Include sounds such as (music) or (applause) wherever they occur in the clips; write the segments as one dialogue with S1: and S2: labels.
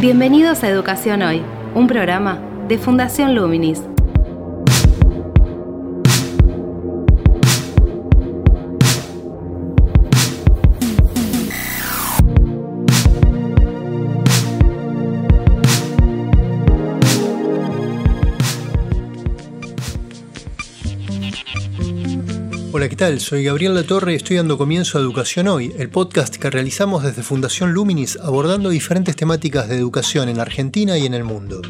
S1: Bienvenidos a Educación Hoy, un programa de Fundación Luminis.
S2: ¿Qué tal? Soy Gabriel Latorre y estoy dando comienzo a Educación Hoy, el podcast que realizamos desde Fundación Luminis abordando diferentes temáticas de educación en Argentina y en el mundo.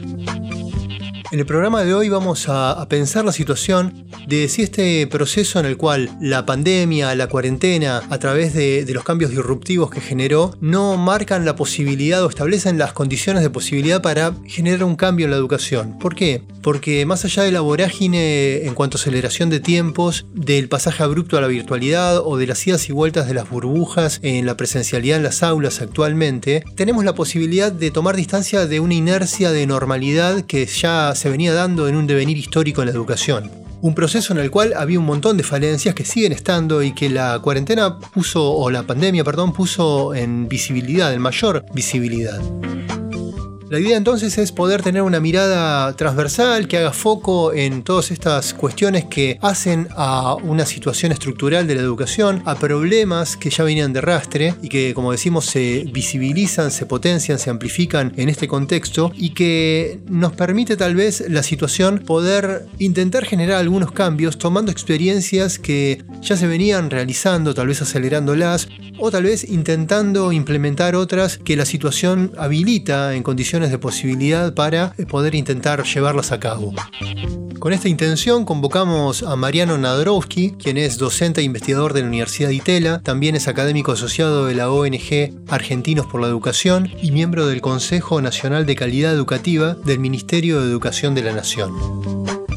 S2: En el programa de hoy vamos a, pensar la situación de si este proceso en el cual la pandemia, la cuarentena, a través de, los cambios disruptivos que generó, no marcan la posibilidad o establecen las condiciones de posibilidad para generar un cambio en la educación. ¿Por qué? Porque más allá de la vorágine en cuanto a aceleración de tiempos, del pasaje abrupto a la virtualidad o de las idas y vueltas de las burbujas en la presencialidad en las aulas actualmente, tenemos la posibilidad de tomar distancia de una inercia de normalidad que ya se se venía dando en un devenir histórico en la educación. Un proceso en el cual había un montón de falencias que siguen estando y que la cuarentena puso, o la pandemia, perdón, puso en visibilidad, en mayor visibilidad. La idea entonces es poder tener una mirada transversal que haga foco en todas estas cuestiones que hacen a una situación estructural de la educación, a problemas que ya venían de rastre y que como decimos se visibilizan, se potencian, se amplifican en este contexto y que nos permite tal vez la situación poder intentar generar algunos cambios tomando experiencias que ya se venían realizando, tal vez acelerándolas o tal vez intentando implementar otras que la situación habilita en condiciones de posibilidad para eh, poder intentar llevarlas a cabo. Con esta intención convocamos a Mariano Nadorowski, quien es docente e investigador de la Universidad de Itela, también es académico asociado de la ONG Argentinos por la Educación y miembro del Consejo Nacional de Calidad Educativa del Ministerio de Educación de la Nación.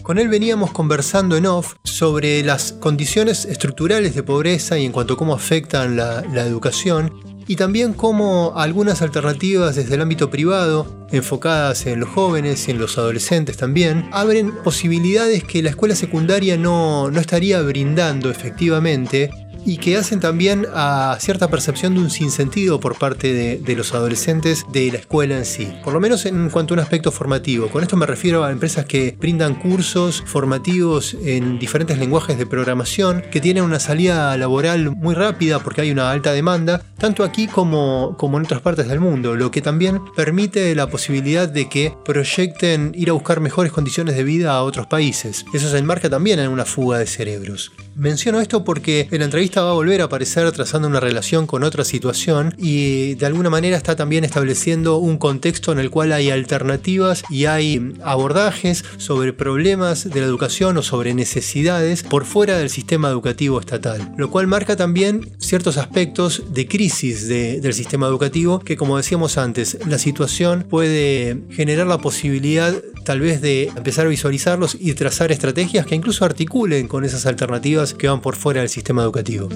S2: Con él veníamos conversando en off sobre las condiciones estructurales de pobreza y en cuanto a cómo afectan la, la educación y también cómo algunas alternativas desde el ámbito privado, enfocadas en los jóvenes y en los adolescentes también, abren posibilidades que la escuela secundaria no, no estaría brindando efectivamente y que hacen también a cierta percepción de un sinsentido por parte de, los adolescentes de la escuela en sí, por lo menos en cuanto a un aspecto formativo. Con esto me refiero a empresas que brindan cursos formativos en diferentes lenguajes de programación, que tienen una salida laboral muy rápida porque hay una alta demanda, tanto aquí como, como en otras partes del mundo, lo que también permite la posibilidad de que proyecten ir a buscar mejores condiciones de vida a otros países. Eso se enmarca también en una fuga de cerebros. Menciono esto porque en la entrevista va a volver a aparecer trazando una relación con otra situación y de alguna manera está también estableciendo un contexto en el cual hay alternativas y hay abordajes sobre problemas de la educación o sobre necesidades por fuera del sistema educativo estatal, lo cual marca también ciertos aspectos de crisis del sistema educativo que como decíamos antes, la situación puede generar la posibilidad tal vez de empezar a visualizarlos y trazar estrategias que incluso articulen con esas alternativas que van por fuera del sistema educativo.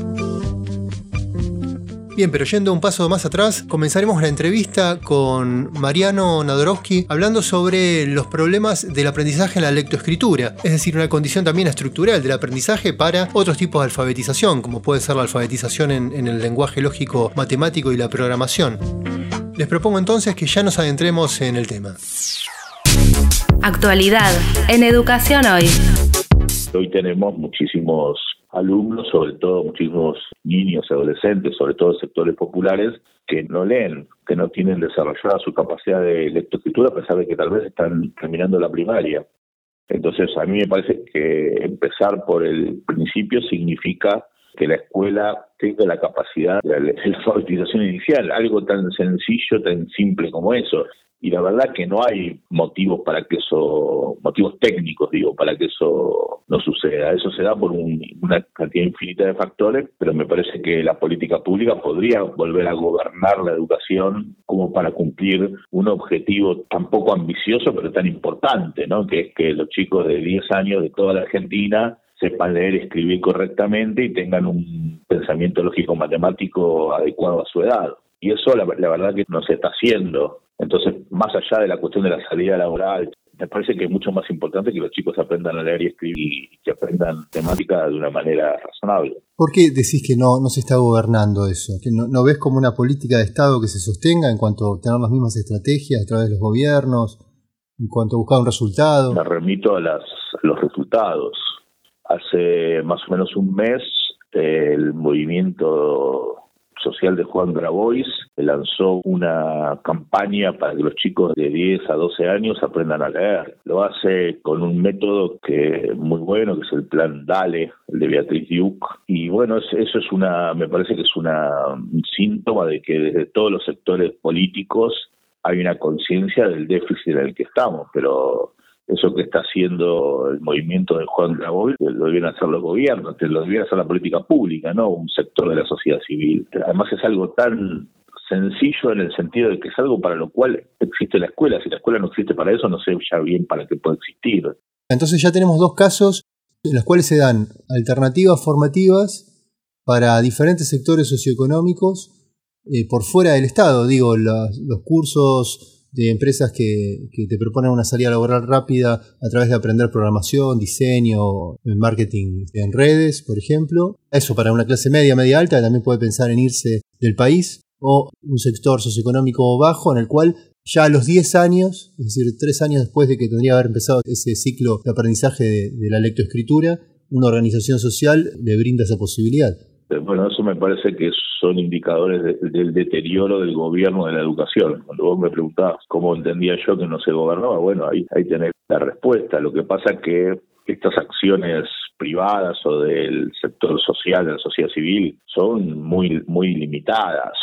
S2: Bien, pero yendo un paso más atrás, comenzaremos la entrevista con Mariano Nadorowski hablando sobre los problemas del aprendizaje en la lectoescritura, es decir, una condición también estructural del aprendizaje para otros tipos de alfabetización, como puede ser la alfabetización en, en el lenguaje lógico matemático y la programación. Les propongo entonces que ya nos adentremos en el tema.
S1: Actualidad en Educación Hoy.
S3: Hoy tenemos muchísimos alumnos, sobre todo muchísimos niños adolescentes, sobre todo sectores populares, que no leen, que no tienen desarrollada su capacidad de lectoescritura, a pesar de que tal vez están terminando la primaria. Entonces, a mí me parece que empezar por el principio significa que la escuela tenga la capacidad de la (laughs) alfabetización inicial, algo tan sencillo, tan simple como eso y la verdad que no hay motivos para que eso, motivos técnicos digo, para que eso no suceda. Eso se da por una cantidad infinita de factores, pero me parece que la política pública podría volver a gobernar la educación como para cumplir un objetivo tan poco ambicioso, pero tan importante, ¿no? Que es que los chicos de 10 años de toda la Argentina sepan leer escribir correctamente y tengan un pensamiento lógico matemático adecuado a su edad. Y eso la verdad que no se está haciendo. Entonces, más allá de la cuestión de la salida laboral, me parece que es mucho más importante que los chicos aprendan a leer y escribir y que aprendan temática de una manera razonable.
S2: ¿Por qué decís que no, no se está gobernando eso? ¿Que no, ves como una política de Estado que se sostenga en cuanto a tener las mismas estrategias a través de los gobiernos, en cuanto a buscar un resultado?
S3: Me remito a, las, a los resultados. Hace más o menos un mes el movimiento social de Juan Grabois lanzó una campaña para que los chicos de 10 a 12 años aprendan a leer. Lo hace con un método que es muy bueno, que es el plan DALE, el de Beatriz Duke. Y bueno, eso es una, me parece que es una, un síntoma de que desde todos los sectores políticos hay una conciencia del déficit en el que estamos, pero eso que está haciendo el movimiento de Juan Grabois lo debieran hacer los gobiernos, lo debiera hacer la política pública, no un sector de la sociedad civil. Además es algo tan sencillo en el sentido de que es algo para lo cual existe la escuela. Si la escuela no existe para eso, no sé ya bien para qué puede existir.
S2: Entonces ya tenemos dos casos en los cuales se dan alternativas formativas para diferentes sectores socioeconómicos eh, por fuera del Estado. Digo, los cursos de empresas que, te proponen una salida laboral rápida a través de aprender programación, diseño, marketing en redes, por ejemplo. Eso para una clase media, media alta, también puede pensar en irse del país. O un sector socioeconómico bajo en el cual ya a los 10 años, es decir, 3 años después de que tendría que haber empezado ese ciclo de aprendizaje de, de la lectoescritura, una organización social le brinda esa posibilidad.
S3: Bueno, eso me parece que son indicadores del deterioro del gobierno de la educación. Cuando vos me preguntabas cómo entendía yo que no se gobernaba, bueno, ahí, ahí tenés la respuesta. Lo que pasa es que estas acciones privadas o del sector social, de la sociedad civil, son muy, muy limitadas.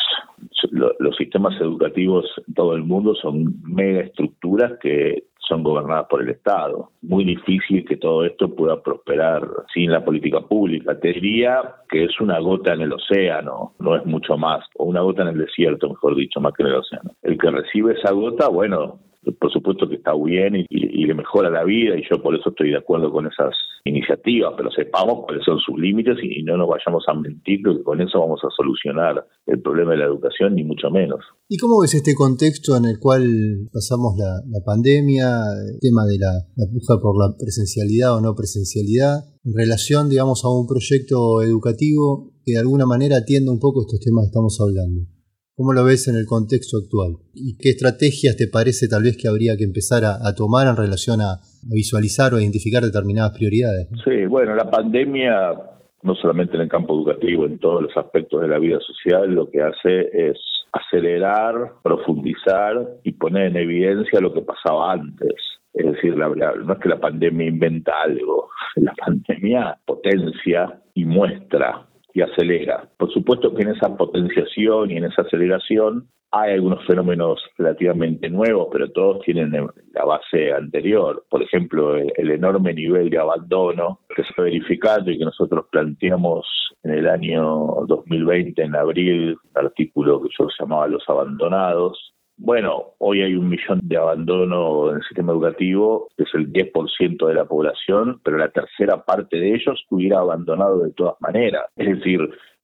S3: Los sistemas educativos en todo el mundo son mega estructuras que son gobernadas por el Estado. Muy difícil que todo esto pueda prosperar sin la política pública. Te diría que es una gota en el océano, no es mucho más, o una gota en el desierto, mejor dicho, más que en el océano. El que recibe esa gota, bueno, por supuesto que está bien y, le mejora la vida y yo por eso estoy de acuerdo con esas iniciativas, pero sepamos cuáles son sus límites y, no nos vayamos a mentir que con eso vamos a solucionar el problema de la educación, ni mucho menos.
S2: ¿Y cómo ves este contexto en el cual pasamos la, pandemia, el tema de la, la puja por la presencialidad o no presencialidad, en relación, digamos, a un proyecto educativo que de alguna manera atienda un poco estos temas que estamos hablando? ¿Cómo lo ves en el contexto actual? ¿Y qué estrategias te parece tal vez que habría que empezar a, tomar en relación a, visualizar o identificar determinadas prioridades?
S3: Sí, bueno, la pandemia, no solamente en el campo educativo, en todos los aspectos de la vida social, lo que hace es acelerar, profundizar y poner en evidencia lo que pasaba antes. Es decir, no es que la pandemia inventa algo, (laughs) la pandemia potencia y muestra y acelera. Por supuesto que en esa potenciación y en esa aceleración hay algunos fenómenos relativamente nuevos, pero todos tienen la base anterior. Por ejemplo, el, enorme nivel de abandono que se está verificando y que nosotros planteamos en el año 2020, en abril, un artículo que yo llamaba Los Abandonados, bueno, hoy hay un millón de abandono en el sistema educativo, que es el 10% de la población, pero la tercera parte de ellos hubiera abandonado de todas maneras. Es decir,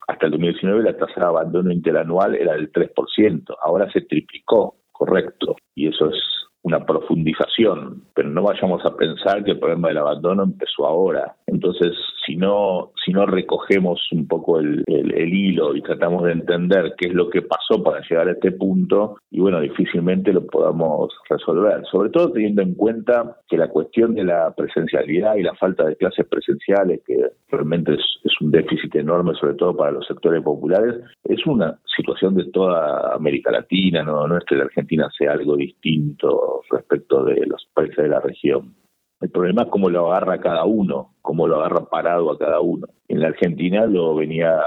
S3: hasta el 2019 la tasa de abandono interanual era del 3%, ahora se triplicó, correcto, y eso es una profundización, pero no vayamos a pensar que el problema del abandono empezó ahora. Entonces, si no, si no recogemos un poco el, hilo y tratamos de entender qué es lo que pasó para llegar a este punto, y bueno, difícilmente lo podamos resolver. Sobre todo teniendo en cuenta que la cuestión de la presencialidad y la falta de clases presenciales, que realmente es, un déficit enorme, sobre todo para los sectores populares, es una situación de toda América Latina, no, no es que la Argentina sea algo distinto respecto de los países de la región. El problema es cómo lo agarra cada uno, cómo lo agarra parado a cada uno. En la Argentina lo venía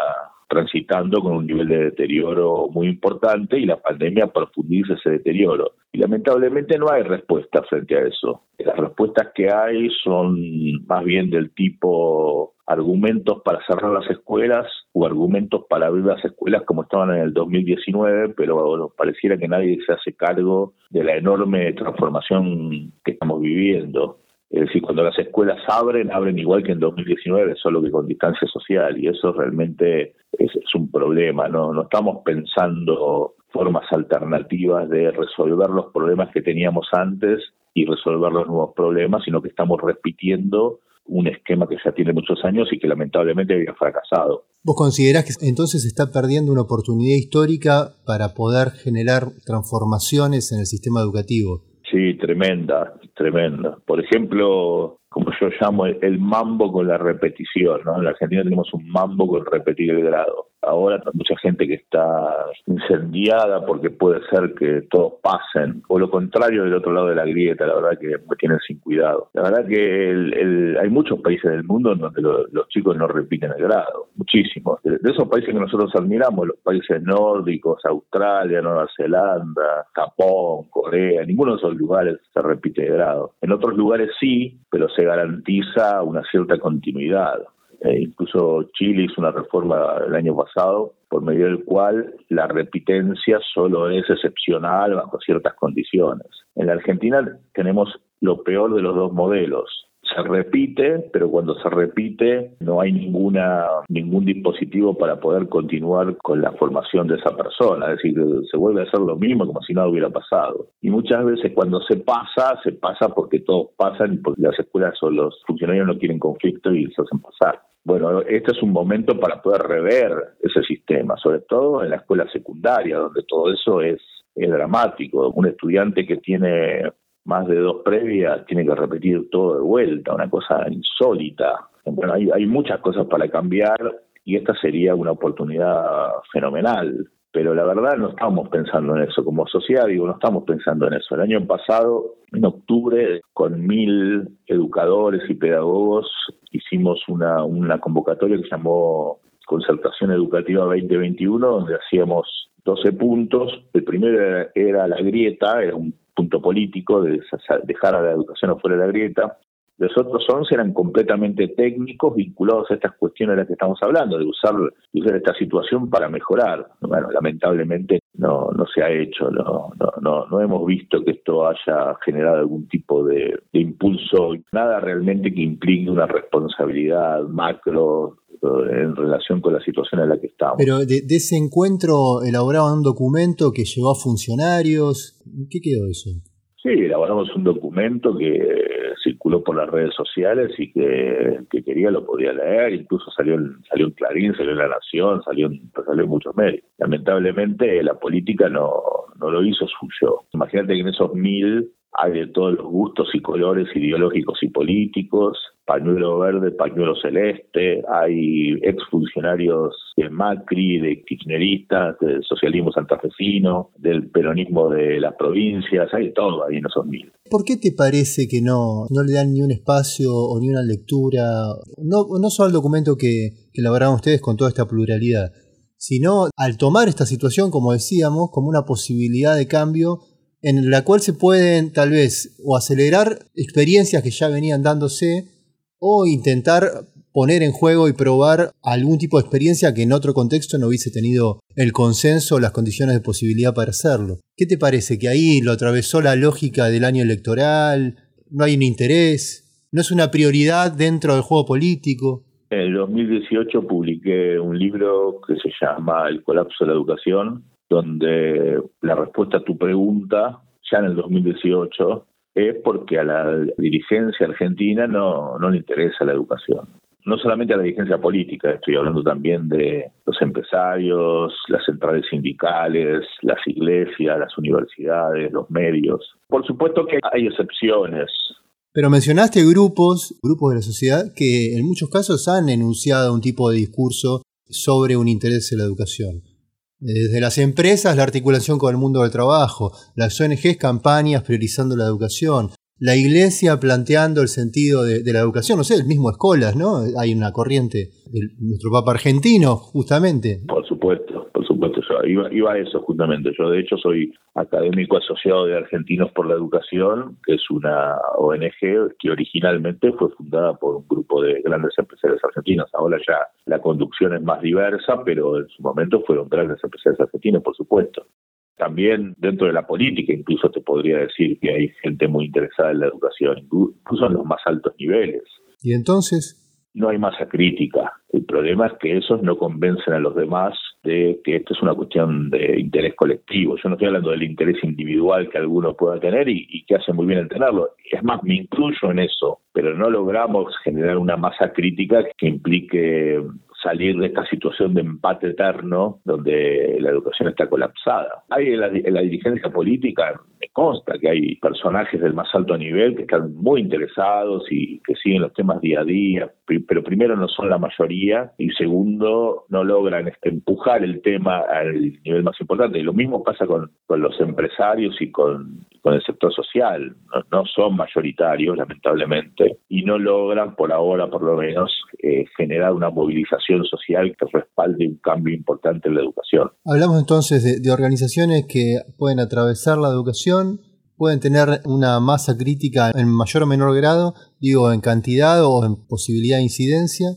S3: transitando con un nivel de deterioro muy importante y la pandemia profundiza ese deterioro. Y lamentablemente no hay respuesta frente a eso. Las respuestas que hay son más bien del tipo argumentos para cerrar las escuelas o argumentos para abrir las escuelas como estaban en el 2019, pero pareciera que nadie se hace cargo de la enorme transformación que estamos viviendo. Es decir, cuando las escuelas abren, abren igual que en 2019, solo que con distancia social, y eso realmente es, un problema, ¿no? No estamos pensando formas alternativas de resolver los problemas que teníamos antes y resolver los nuevos problemas, sino que estamos repitiendo un esquema que ya tiene muchos años y que lamentablemente había fracasado.
S2: ¿Vos considerás que entonces se está perdiendo una oportunidad histórica para poder generar transformaciones en el sistema educativo?
S3: Tremenda, tremenda. Por ejemplo, como yo llamo el, mambo con la repetición, ¿no? En la Argentina tenemos un mambo con repetir el grado ahora mucha gente que está incendiada porque puede ser que todos pasen, o lo contrario del otro lado de la grieta, la verdad que me tienen sin cuidado. La verdad que hay muchos países del mundo en donde los chicos no repiten el grado, muchísimos. De, esos países que nosotros admiramos, los países nórdicos, Australia, Nueva Zelanda, Japón, Corea, ninguno de esos lugares se repite el grado. En otros lugares sí, pero se garantiza una cierta continuidad. Eh, incluso Chile hizo una reforma el año pasado por medio del cual la repitencia solo es excepcional bajo ciertas condiciones. En la Argentina tenemos lo peor de los dos modelos. Se repite, pero cuando se repite no hay ninguna ningún dispositivo para poder continuar con la formación de esa persona, es decir, se vuelve a hacer lo mismo como si nada hubiera pasado. Y muchas veces cuando se pasa, se pasa porque todos pasan y porque las escuelas o los funcionarios no quieren conflicto y se hacen pasar. Bueno, este es un momento para poder rever ese sistema, sobre todo en la escuela secundaria, donde todo eso es, dramático. Un estudiante que tiene más de dos previas tiene que repetir todo de vuelta, una cosa insólita. Bueno, hay, hay muchas cosas para cambiar y esta sería una oportunidad fenomenal pero la verdad no estamos pensando en eso. Como sociedad, digo, no estamos pensando en eso. El año pasado, en octubre, con mil educadores y pedagogos, hicimos una, una convocatoria que se llamó Concertación Educativa 2021, donde hacíamos 12 puntos. El primero era la grieta, era un punto político de dejar a la educación afuera de la grieta. Los otros 11 eran completamente técnicos, vinculados a estas cuestiones de las que estamos hablando, de usar, usar esta situación para mejorar. Bueno, lamentablemente no, no se ha hecho, no, no, no, hemos visto que esto haya generado algún tipo de, impulso, nada realmente que implique una responsabilidad macro en relación con la situación en la que estamos.
S2: Pero de, de, ese encuentro elaboraban un documento que llevó a funcionarios. ¿Qué quedó eso?
S3: Sí, elaboramos un documento que circuló por las redes sociales y que, que quería lo podía leer, incluso salió en, salió en Clarín, salió en La Nación, salió en, salió en muchos medios. Lamentablemente la política no, no lo hizo suyo. Imagínate que en esos mil hay de todos los gustos y colores ideológicos y políticos, pañuelo verde, pañuelo celeste, hay exfuncionarios de Macri, de kirchneristas, del socialismo santafesino, del peronismo de las provincias, hay todo ahí en esos mil.
S2: ¿Por qué te parece que no, no le dan ni un espacio o ni una lectura, no, no solo al documento que, que elaboraron ustedes con toda esta pluralidad, sino al tomar esta situación, como decíamos, como una posibilidad de cambio en la cual se pueden tal vez o acelerar experiencias que ya venían dándose o intentar poner en juego y probar algún tipo de experiencia que en otro contexto no hubiese tenido el consenso o las condiciones de posibilidad para hacerlo. ¿Qué te parece? ¿Que ahí lo atravesó la lógica del año electoral? ¿No hay un interés? ¿No es una prioridad dentro del juego político?
S3: En el 2018 publiqué un libro que se llama El colapso de la educación, donde la respuesta a tu pregunta, ya en el 2018, es porque a la dirigencia argentina no, no le interesa la educación. No solamente a la dirigencia política, estoy hablando también de los empresarios, las centrales sindicales, las iglesias, las universidades, los medios. Por supuesto que hay excepciones,
S2: pero mencionaste grupos, grupos de la sociedad que en muchos casos han enunciado un tipo de discurso sobre un interés en la educación. Desde las empresas, la articulación con el mundo del trabajo, las ONGs, campañas priorizando la educación, la iglesia planteando el sentido de, la educación, no sé, el mismo Escolas, ¿no? Hay una corriente de nuestro Papa argentino, justamente.
S3: Por supuesto, iba, iba a eso justamente. Yo, de hecho, soy académico asociado de Argentinos por la Educación, que es una ONG que originalmente fue fundada por un grupo de grandes empresarios argentinos. Ahora ya la conducción es más diversa, pero en su momento fueron grandes empresarios argentinos, por supuesto. También dentro de la política, incluso te podría decir que hay gente muy interesada en la educación, incluso en los más altos niveles.
S2: ¿Y entonces?
S3: No hay masa crítica. El problema es que esos no convencen a los demás de que esto es una cuestión de interés colectivo. Yo no estoy hablando del interés individual que alguno pueda tener y, y que hace muy bien en tenerlo. Es más, me incluyo en eso, pero no logramos generar una masa crítica que implique salir de esta situación de empate eterno donde la educación está colapsada. Hay en la, dirigencia política, me consta que hay personajes del más alto nivel que están muy interesados y que siguen los temas día a día, pero primero no son la mayoría y segundo no logran este, empujar el tema al nivel más importante. Y lo mismo pasa con, los empresarios y con, con el sector social. No, son mayoritarios, lamentablemente, y no logran, por ahora por lo menos, eh, generar una movilización social que respalde un cambio importante en la educación.
S2: Hablamos entonces de, organizaciones que pueden atravesar la educación, pueden tener una masa crítica en mayor o menor grado, digo, en cantidad o en posibilidad de incidencia,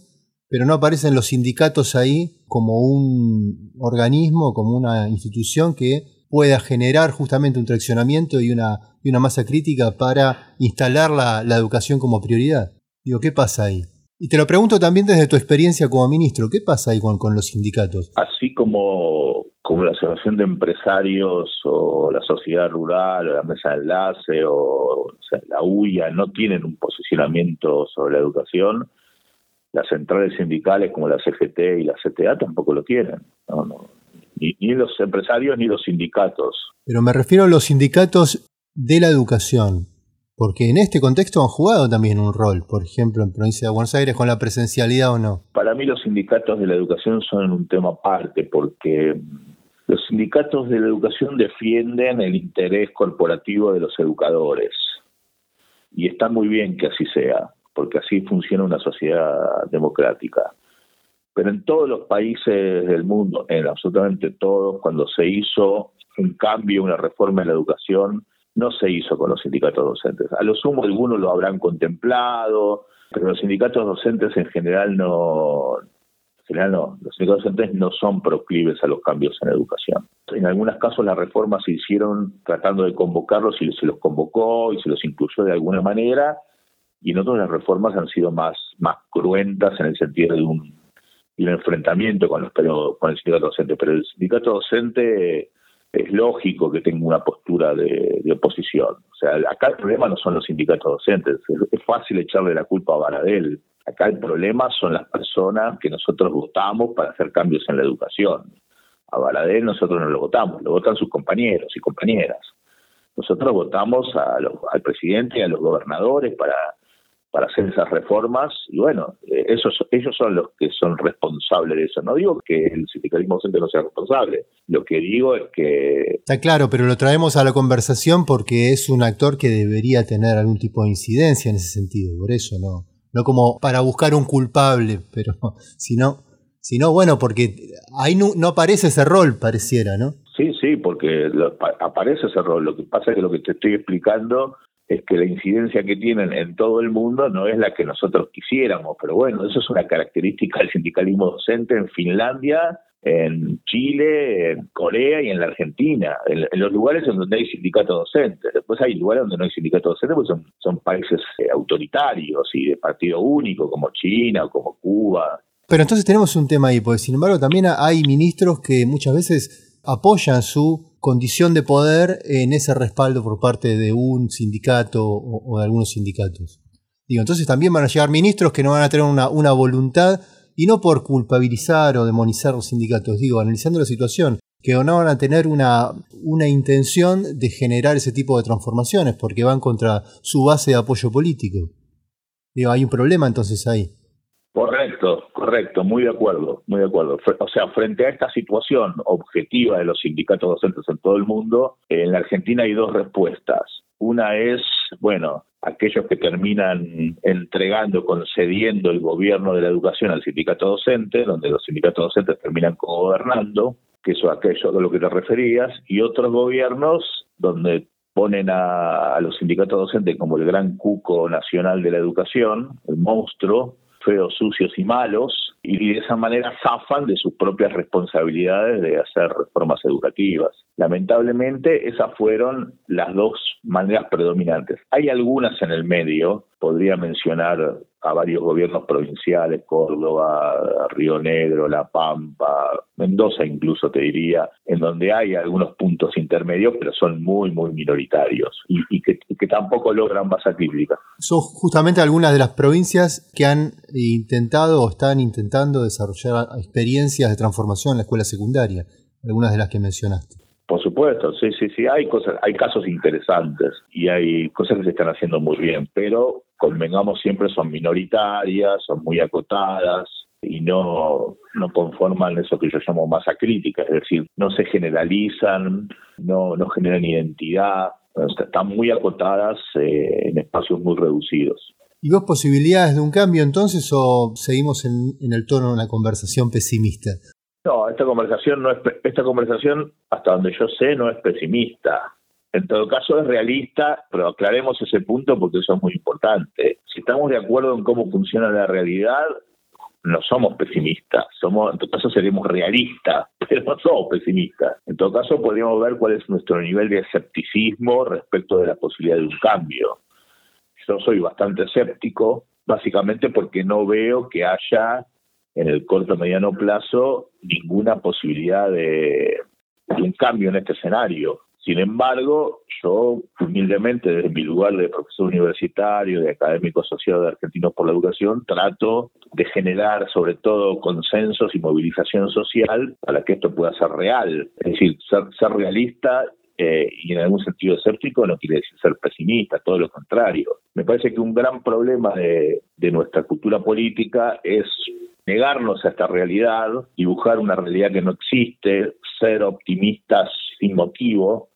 S2: pero no aparecen los sindicatos ahí como un organismo, como una institución que pueda generar justamente un traccionamiento y una, y una masa crítica para instalar la, la educación como prioridad. Digo, ¿qué pasa ahí? Y te lo pregunto también desde tu experiencia como ministro, ¿qué pasa ahí con, los sindicatos?
S3: Así como, como la Asociación de Empresarios o la Sociedad Rural o la Mesa de Enlace o, la UIA no tienen un posicionamiento sobre la educación, las centrales sindicales como la CGT y la CTA tampoco lo tienen. Ni, ni los empresarios ni los sindicatos.
S2: Pero me refiero a los sindicatos de la educación, porque en este contexto han jugado también un rol, por ejemplo, en provincia de Buenos Aires, con la presencialidad o no.
S3: Para mí los sindicatos de la educación son un tema aparte, porque los sindicatos de la educación defienden el interés corporativo de los educadores. Y está muy bien que así sea, porque así funciona una sociedad democrática. Pero en todos los países del mundo, en absolutamente todos, cuando se hizo un cambio, una reforma en la educación, no se hizo con los sindicatos docentes. A lo sumo algunos lo habrán contemplado, pero los sindicatos docentes en general no, en general no, los sindicatos docentes no son proclives a los cambios en educación. En algunos casos las reformas se hicieron tratando de convocarlos y se los convocó y se los incluyó de alguna manera, y en otros las reformas han sido más, más cruentas en el sentido de un, un enfrentamiento con, los, pero, con el sindicato docente. Pero el sindicato docente es lógico que tenga una postura de, oposición. O sea, acá el problema no son los sindicatos docentes, es, fácil echarle la culpa a Baradel. Acá el problema son las personas que nosotros votamos para hacer cambios en la educación. A Baradel nosotros no lo votamos, lo votan sus compañeros y compañeras. Nosotros votamos al presidente y a los gobernadores para para hacer esas reformas y bueno, eh, esos, ellos son los que son responsables de eso. No digo que el sindicalismo docente no sea responsable, lo que digo es que...
S2: Está claro, pero lo traemos a la conversación porque es un actor que debería tener algún tipo de incidencia en ese sentido, por eso no, no como para buscar un culpable, (laughs) pero sino, sino bueno, porque ahí no, no aparece ese rol, pareciera, ¿no?
S3: Sí, sí, porque aparece ese rol. Lo que pasa es que lo que te estoy explicando es que la incidencia que tienen en todo el mundo no es la que nosotros quisiéramos, pero bueno, eso es una característica del sindicalismo docente en Finlandia, en Chile, en Corea y en la Argentina, en, los lugares en donde hay sindicatos docentes. Después hay lugares donde no hay sindicatos docentes, pues son, son países eh, autoritarios y de partido único, como China o como Cuba.
S2: Pero entonces tenemos un tema ahí, porque sin embargo también hay ministros que muchas veces apoyan su condición de poder en ese respaldo por parte de un sindicato o, de algunos sindicatos. Digo, entonces también van a llegar ministros que no van a tener una, voluntad, y no por culpabilizar o demonizar los sindicatos, digo, analizando la situación, que no van a tener una, una intención de generar ese tipo de transformaciones, porque van contra su base de apoyo político. Digo, hay un problema entonces ahí.
S3: Correcto, muy de acuerdo, muy de acuerdo. O sea, frente a esta situación objetiva de los sindicatos docentes en todo el mundo, en la Argentina hay dos respuestas. Una es, bueno, aquellos que terminan entregando, concediendo el gobierno de la educación al sindicato docente, donde los sindicatos docentes terminan gobernando, que eso aquello de lo que te referías, y otros gobiernos donde ponen a los sindicatos docentes como el gran cuco nacional de la educación, el monstruo, feos, sucios y malos, y de esa manera zafan de sus propias responsabilidades de hacer reformas educativas. Lamentablemente, esas fueron las dos maneras predominantes. Hay algunas en el medio, podría mencionar a varios gobiernos provinciales, Córdoba, Río Negro, La Pampa, Mendoza incluso te diría, en donde hay algunos puntos intermedios, pero son muy, muy minoritarios y, que, tampoco logran masa crítica.
S2: Son justamente algunas de las provincias que han intentado o están intentando desarrollar experiencias de transformación en la escuela secundaria, algunas de las que mencionaste.
S3: Por supuesto, sí, sí, sí, hay cosas, hay casos interesantes y hay cosas que se están haciendo muy bien, pero convengamos siempre son minoritarias, son muy acotadas y no, no conforman eso que yo llamo masa crítica, es decir, no se generalizan, no, generan identidad, están muy acotadas eh, en espacios muy reducidos.
S2: ¿Y vos posibilidades de un cambio entonces o seguimos en el tono de una conversación pesimista?
S3: No, esta conversación no es esta conversación hasta donde yo sé no es pesimista. En todo caso es realista, pero aclaremos ese punto porque eso es muy importante. Si estamos de acuerdo en cómo funciona la realidad, no somos pesimistas, somos, en todo caso seremos realistas, (laughs) pero no somos pesimistas. En todo caso podríamos ver cuál es nuestro nivel de escepticismo respecto de la posibilidad de un cambio. Yo soy bastante escéptico, básicamente porque no veo que haya en el corto mediano plazo ninguna posibilidad de, un cambio en este escenario. Sin embargo, yo humildemente desde mi lugar de profesor universitario, de académico asociado de Argentinos por la Educación, trato de generar sobre todo consensos y movilización social para que esto pueda ser real. Es decir, ser, ser realista eh, y en algún sentido escéptico no quiere decir ser pesimista, todo lo contrario. Me parece que un gran problema de, de nuestra cultura política es negarnos a esta realidad, dibujar una realidad que no existe, ser optimistas sin motivo,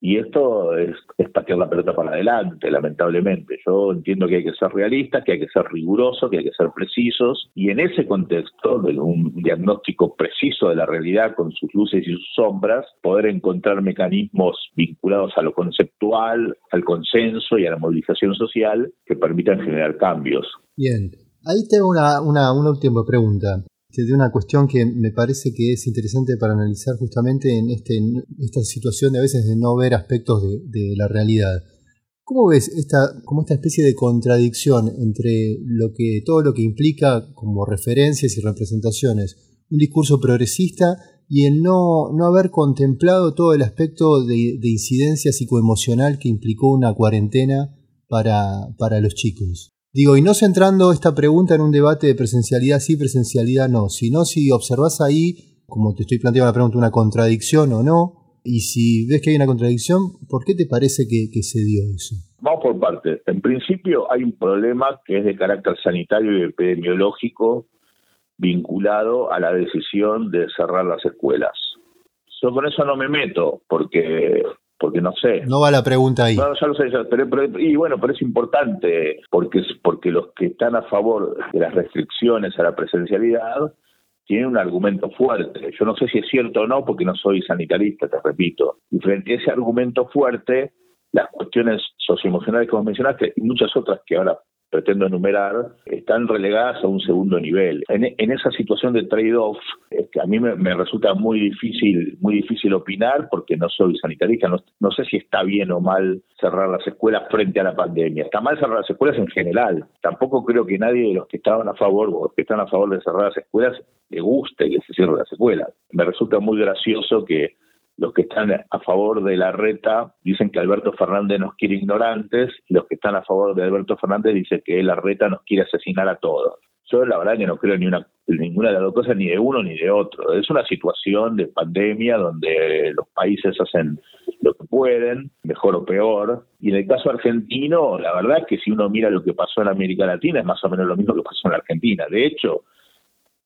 S3: y esto es, patear la pelota para adelante, lamentablemente. Yo entiendo que hay que ser realistas, que hay que ser rigurosos, que hay que ser precisos, y en ese contexto, de un diagnóstico preciso de la realidad con sus luces y sus sombras, poder encontrar mecanismos vinculados a lo conceptual, al consenso y a la movilización social que permitan generar cambios.
S2: Bien, Ahí tengo una, una, última pregunta de una cuestión que me parece que es interesante para analizar justamente en, este, esta situación de a veces de no ver aspectos de, la realidad. ¿Cómo ves esta, como esta especie de contradicción entre todo lo que implica como referencias y representaciones un discurso progresista y el no, no haber contemplado todo el aspecto de, de incidencia psicoemocional que implicó una cuarentena para, para los chicos? Digo, y no centrando esta pregunta en un debate de presencialidad sí, presencialidad no, sino si observas ahí, como te estoy planteando la pregunta, una contradicción o no, y si ves que hay una contradicción, ¿por qué te parece que, se dio eso?
S3: Vamos por partes. En principio hay un problema que es de carácter sanitario y epidemiológico vinculado a la decisión de cerrar las escuelas. Yo con eso no me meto, porque porque no sé.
S2: No va la pregunta ahí.
S3: No, ya lo sé, pero, y bueno, pero es importante porque, porque los que están a favor de las restricciones a la presencialidad tienen un argumento fuerte. Yo no sé si es cierto o no porque no soy sanitarista, te repito. Y frente a ese argumento fuerte, las cuestiones socioemocionales que vos mencionaste y muchas otras que ahora pretendo enumerar, están relegadas a un segundo nivel. En, esa situación de trade-off, a mí me, resulta muy difícil, muy difícil opinar porque no soy sanitarista, no, sé si está bien o mal cerrar las escuelas frente a la pandemia. Está mal cerrar las escuelas en general. Tampoco creo que nadie de los que estaban a favor o que están a favor de cerrar las escuelas le guste que se cierren las escuelas. Me resulta muy gracioso que los que están a favor de la reta dicen que Alberto Fernández nos quiere ignorantes, y los que están a favor de Alberto Fernández dicen que la reta nos quiere asesinar a todos. Yo la verdad que no creo ni una, ninguna de las dos cosas, ni de uno ni de otro. Es una situación de pandemia donde los países hacen lo que pueden, mejor o peor. Y en el caso argentino, la verdad es que si uno mira lo que pasó en América Latina, es más o menos lo mismo que pasó en Argentina. De hecho,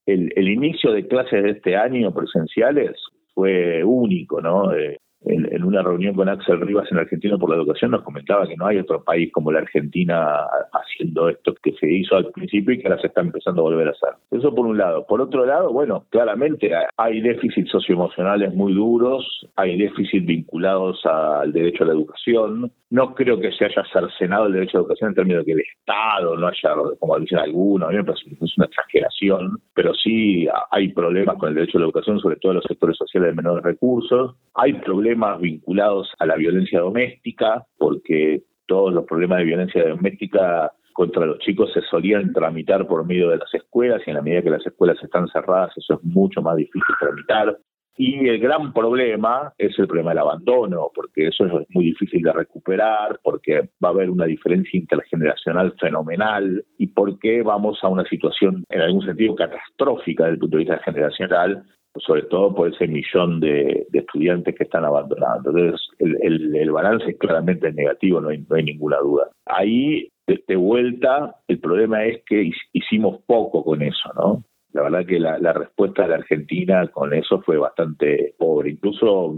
S3: el, el inicio de clases de este año presenciales fue único, ¿no? Eh, en, una reunión con Axel Rivas en Argentina por la Educación nos comentaba que no hay otro país como la Argentina haciendo esto que se hizo al principio y que ahora se está empezando a volver a hacer. Eso por un lado. Por otro lado, bueno, claramente hay déficits socioemocionales muy duros, hay déficits vinculados al derecho a la educación. No creo que se haya cercenado el derecho a la educación en términos de que el Estado no haya, como dicen algunos, a mí me parece que es una exageración, pero sí hay problemas con el derecho a la educación, sobre todo en los sectores sociales de menores recursos. Hay problemas vinculados a la violencia doméstica, porque todos los problemas de violencia doméstica contra los chicos se solían tramitar por medio de las escuelas y en la medida que las escuelas están cerradas eso es mucho más difícil tramitar. Y el gran problema es el problema del abandono, porque eso es muy difícil de recuperar, porque va a haber una diferencia intergeneracional fenomenal y porque vamos a una situación en algún sentido catastrófica desde el punto de vista generacional, sobre todo por ese millón de, estudiantes que están abandonando. Entonces, el, balance es claramente negativo, no hay, no hay ninguna duda. Ahí, de vuelta, el problema es que hicimos poco con eso, ¿no? la verdad que la, respuesta de la Argentina con eso fue bastante pobre, incluso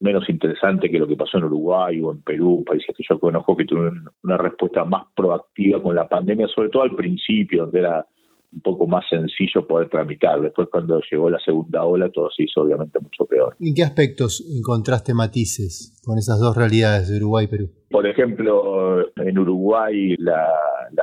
S3: menos interesante que lo que pasó en Uruguay o en Perú, países que yo conozco que tuvieron una respuesta más proactiva con la pandemia, sobre todo al principio, donde era un poco más sencillo poder tramitar. Después cuando llegó la segunda ola todo se hizo obviamente mucho peor.
S2: ¿En qué aspectos encontraste matices con esas dos realidades de Uruguay y Perú?
S3: Por ejemplo, en Uruguay la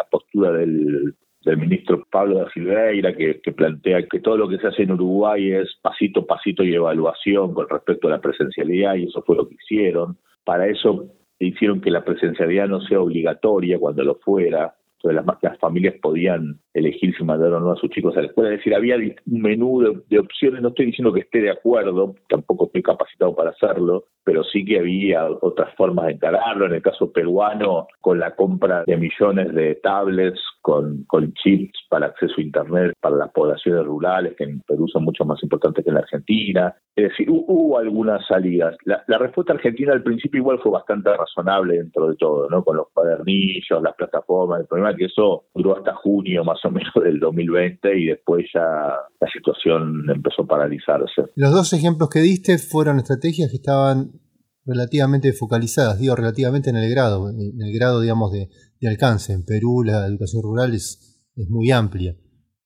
S3: postura del del ministro Pablo da Silveira, que, que, plantea que todo lo que se hace en Uruguay es pasito a pasito y evaluación con respecto a la presencialidad, y eso fue lo que hicieron. Para eso hicieron que la presencialidad no sea obligatoria cuando lo fuera, las, las familias podían elegir si mandar o no a sus chicos a la escuela. Es decir, había un menú de, opciones, no estoy diciendo que esté de acuerdo, tampoco estoy capacitado para hacerlo, pero sí que había otras formas de encararlo. En el caso peruano, con la compra de millones de tablets, con, chips para acceso a Internet para las poblaciones rurales, que en Perú son mucho más importantes que en la Argentina. Es decir, hubo algunas salidas. La, la respuesta argentina al principio igual fue bastante razonable dentro de todo, ¿no? Con los cuadernillos, las plataformas. El problema es que eso duró hasta junio más o menos del 2020 y después ya la situación empezó a paralizarse.
S2: Los dos ejemplos que diste fueron estrategias que estaban relativamente focalizadas, digo relativamente en el grado, en el grado digamos de, alcance. En Perú la educación rural es, es muy amplia.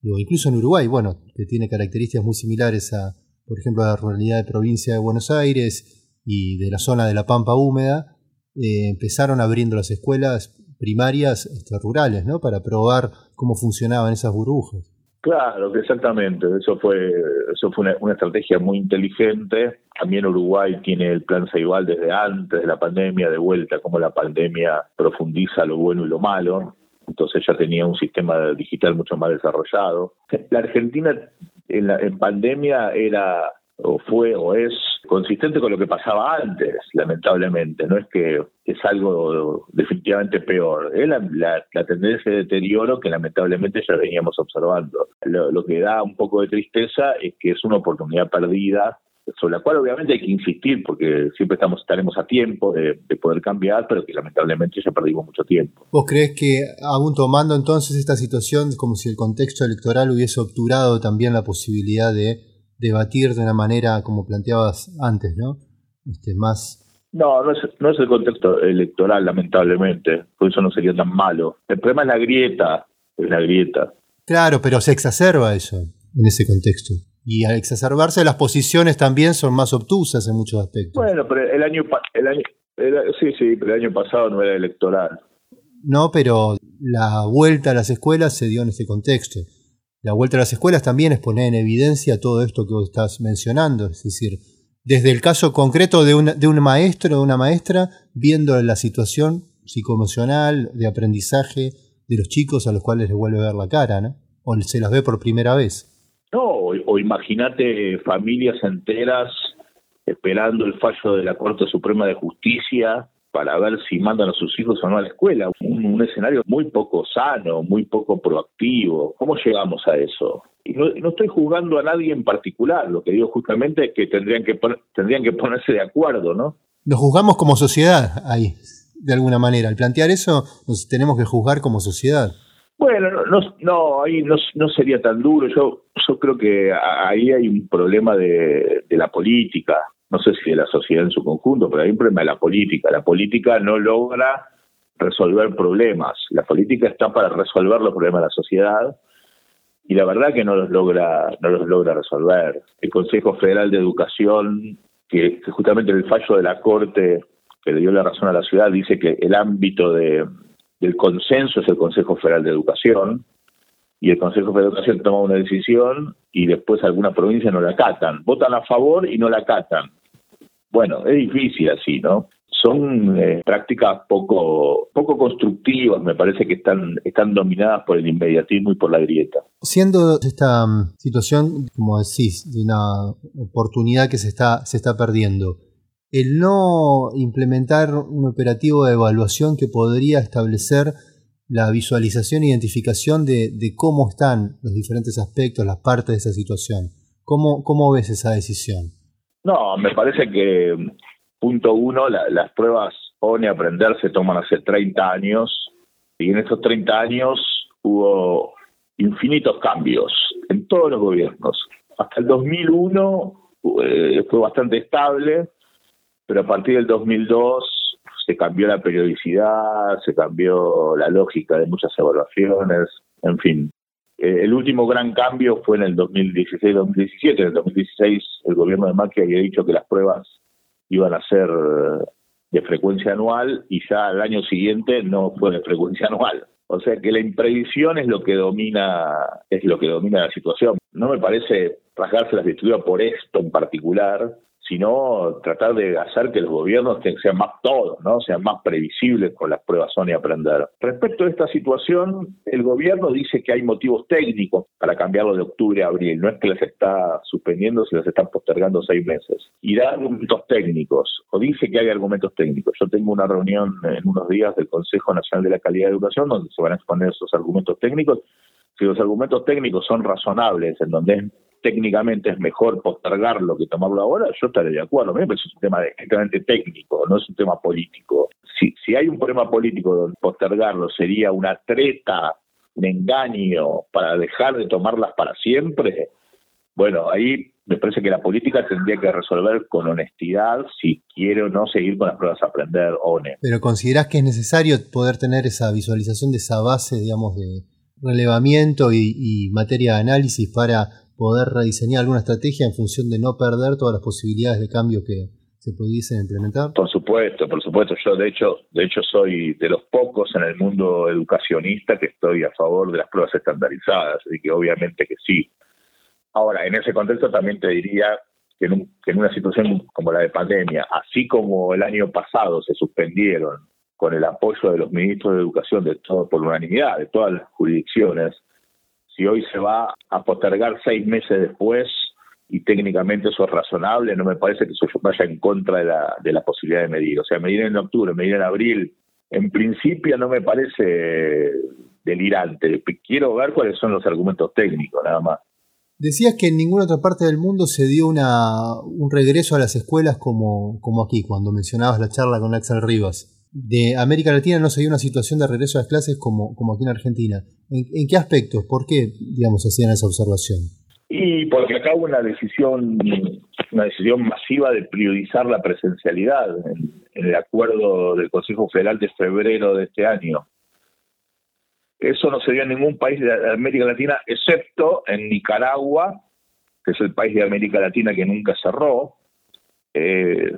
S2: Digo, incluso en Uruguay, bueno, que tiene características muy similares a, por ejemplo, a la ruralidad de provincia de Buenos Aires y de la zona de la Pampa Húmeda, eh, empezaron abriendo las escuelas primarias este, rurales, ¿no? Para probar cómo funcionaban esas burbujas.
S3: Claro, exactamente. Eso fue, eso fue una, estrategia muy inteligente. También Uruguay tiene el plan Ceibal desde antes de la pandemia, de vuelta, como la pandemia profundiza lo bueno y lo malo. Entonces ya tenía un sistema digital mucho más desarrollado. La Argentina en, en pandemia era o fue o es consistente con lo que pasaba antes, lamentablemente. No es que es algo definitivamente peor. La, tendencia de deterioro que lamentablemente ya veníamos observando. Lo, que da un poco de tristeza es que es una oportunidad perdida sobre la cual obviamente hay que insistir porque siempre estamos estaremos a tiempo de, de, poder cambiar, pero que lamentablemente ya perdimos mucho tiempo.
S2: ¿Vos crees que aún tomando entonces esta situación como si el contexto electoral hubiese obturado también la posibilidad de debatir de una manera como planteabas antes, ¿no? Este, más...
S3: No, no es, no es el contexto electoral, lamentablemente, por eso no sería tan malo. El problema es la grieta, es la grieta.
S2: Claro, pero se exacerba eso en ese contexto. Y al exacerbarse las posiciones también son más obtusas en muchos aspectos.
S3: Bueno, pero el año, el año sí, sí, pero el año pasado no era electoral.
S2: No, pero la vuelta a las escuelas se dio en ese contexto. La vuelta a las escuelas también es poner en evidencia todo esto que vos estás mencionando, es decir, desde el caso concreto de, de un maestro o de una maestra, viendo la situación psicoemocional, de aprendizaje de los chicos a los cuales les vuelve a ver la cara, ¿no? O se las ve por primera vez.
S3: No, o, imagínate familias enteras esperando el fallo de la Corte Suprema de Justicia para ver si mandan a sus hijos o no a la escuela. Un, escenario muy poco sano, muy poco proactivo. ¿Cómo llegamos a eso? Y no, estoy juzgando a nadie en particular, lo que digo justamente es que tendrían que, tendrían que ponerse de acuerdo, ¿no?
S2: Nos juzgamos como sociedad ahí, de alguna manera. Al plantear eso, nos tenemos que juzgar como sociedad.
S3: Bueno, no, no, ahí no, no, sería tan duro. Yo, yo creo que ahí hay un problema de, de la política no sé si de la sociedad en su conjunto, pero hay un problema de la política. La política no logra resolver problemas. La política está para resolver los problemas de la sociedad y la verdad que no los logra, no los logra resolver. El Consejo Federal de Educación, que, justamente en el fallo de la Corte que le dio la razón a la ciudad, dice que el ámbito de, del consenso es el Consejo Federal de Educación, y el Consejo de Educación toma una decisión y después algunas provincias no la acatan. Votan a favor y no la acatan. Bueno, es difícil así, ¿no? son eh, prácticas poco poco constructivas, me parece que están están dominadas por el inmediatismo y por la grieta.
S2: Siendo esta mm, situación, como decís, de una oportunidad que se está se está perdiendo, el no implementar un operativo de evaluación que podría establecer la visualización e identificación de, de cómo están los diferentes aspectos, las partes de esa situación. ¿Cómo, cómo ves esa decisión?
S3: No, me parece que Punto uno, las pruebas ONE Aprender se toman hace 30 años y en estos 30 años hubo infinitos cambios en todos los gobiernos. Hasta el 2001 eh, fue bastante estable, pero a partir del 2002 se cambió la periodicidad, se cambió la lógica de muchas evaluaciones, en fin. Eh, el último gran cambio fue en el 2016-2017. En el 2016 el gobierno de Macri había dicho que las pruebas iban a ser de frecuencia anual y ya al año siguiente no fue de frecuencia anual. O sea que la imprevisión es lo que domina, es lo que domina la situación. No me parece rasgarse las vestiduras por esto en particular, sino tratar de hacer que los gobiernos sean más todos, ¿no? sean más previsibles con las pruebas son y aprender. Respecto a esta situación, el gobierno dice que hay motivos técnicos para cambiarlo de octubre a abril, no es que les está suspendiendo, se les están postergando seis meses. Y da argumentos técnicos, o dice que hay argumentos técnicos. Yo tengo una reunión en unos días del Consejo Nacional de la Calidad de Educación donde se van a exponer esos argumentos técnicos. Si los argumentos técnicos son razonables, en donde es técnicamente es mejor postergarlo que tomarlo ahora, yo estaré de acuerdo. Me parece un tema estrictamente técnico, no es un tema político. Si, si hay un problema político donde postergarlo sería una treta, un engaño para dejar de tomarlas para siempre, bueno, ahí me parece que la política tendría que resolver con honestidad si quiere o no seguir con las pruebas a aprender o no.
S2: Pero considerás que es necesario poder tener esa visualización de esa base, digamos, de relevamiento y materia de análisis para poder rediseñar alguna estrategia en función de no perder todas las posibilidades de cambio que se pudiesen implementar?
S3: Por supuesto, por supuesto. Yo de hecho, de hecho soy de los pocos en el mundo educacionista que estoy a favor de las pruebas estandarizadas, y que obviamente que sí. Ahora, en ese contexto también te diría que en, que en una situación como la de pandemia, así como el año pasado se suspendieron con el apoyo de los ministros de educación de todo por unanimidad de todas las jurisdicciones si hoy se va a postergar seis meses después y técnicamente eso es razonable, no me parece que eso vaya en contra de la, de la posibilidad de medir. O sea, medir en octubre, medir en abril, en principio no me parece delirante. Quiero ver cuáles son los argumentos técnicos, nada más.
S2: Decías que en ninguna otra parte del mundo se dio un regreso a las escuelas como, como aquí, cuando mencionabas la charla con Axel Rivas de América Latina no se dio una situación de regreso a las clases como, como aquí en Argentina. ¿En, qué aspectos? ¿Por qué, digamos, hacían esa observación?
S3: Y porque acá hubo una decisión, una decisión masiva de priorizar la presencialidad en, el acuerdo del Consejo Federal de febrero de este año. Eso no se dio en ningún país de América Latina, excepto en Nicaragua, que es el país de América Latina que nunca cerró. Eh,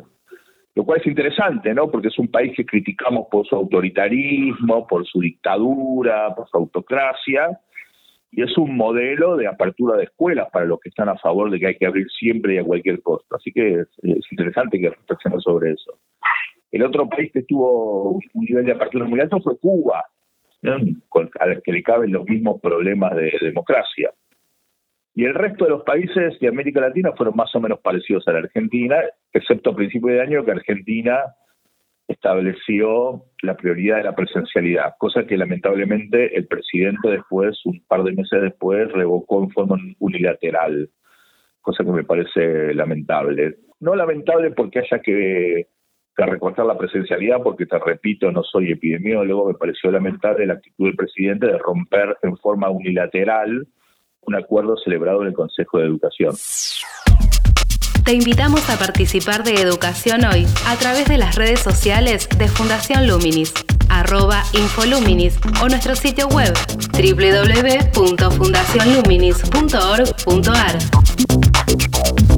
S3: lo cual es interesante, ¿no? Porque es un país que criticamos por su autoritarismo, por su dictadura, por su autocracia, y es un modelo de apertura de escuelas para los que están a favor de que hay que abrir siempre y a cualquier costo. Así que es, interesante que reflexionemos sobre eso. El otro país que tuvo un nivel de apertura muy alto fue Cuba, al que le caben los mismos problemas de democracia. Y el resto de los países de América Latina fueron más o menos parecidos a la Argentina, excepto a principios de año que Argentina estableció la prioridad de la presencialidad, cosa que lamentablemente el presidente después, un par de meses después, revocó en forma unilateral, cosa que me parece lamentable. No lamentable porque haya que, que recortar la presencialidad, porque te repito, no soy epidemiólogo, me pareció lamentable la actitud del presidente de romper en forma unilateral un acuerdo celebrado en el Consejo de Educación.
S1: Te invitamos a participar de Educación Hoy a través de las redes sociales de Fundación Luminis, arroba Infoluminis o nuestro sitio web www.fundacionluminis.org.ar.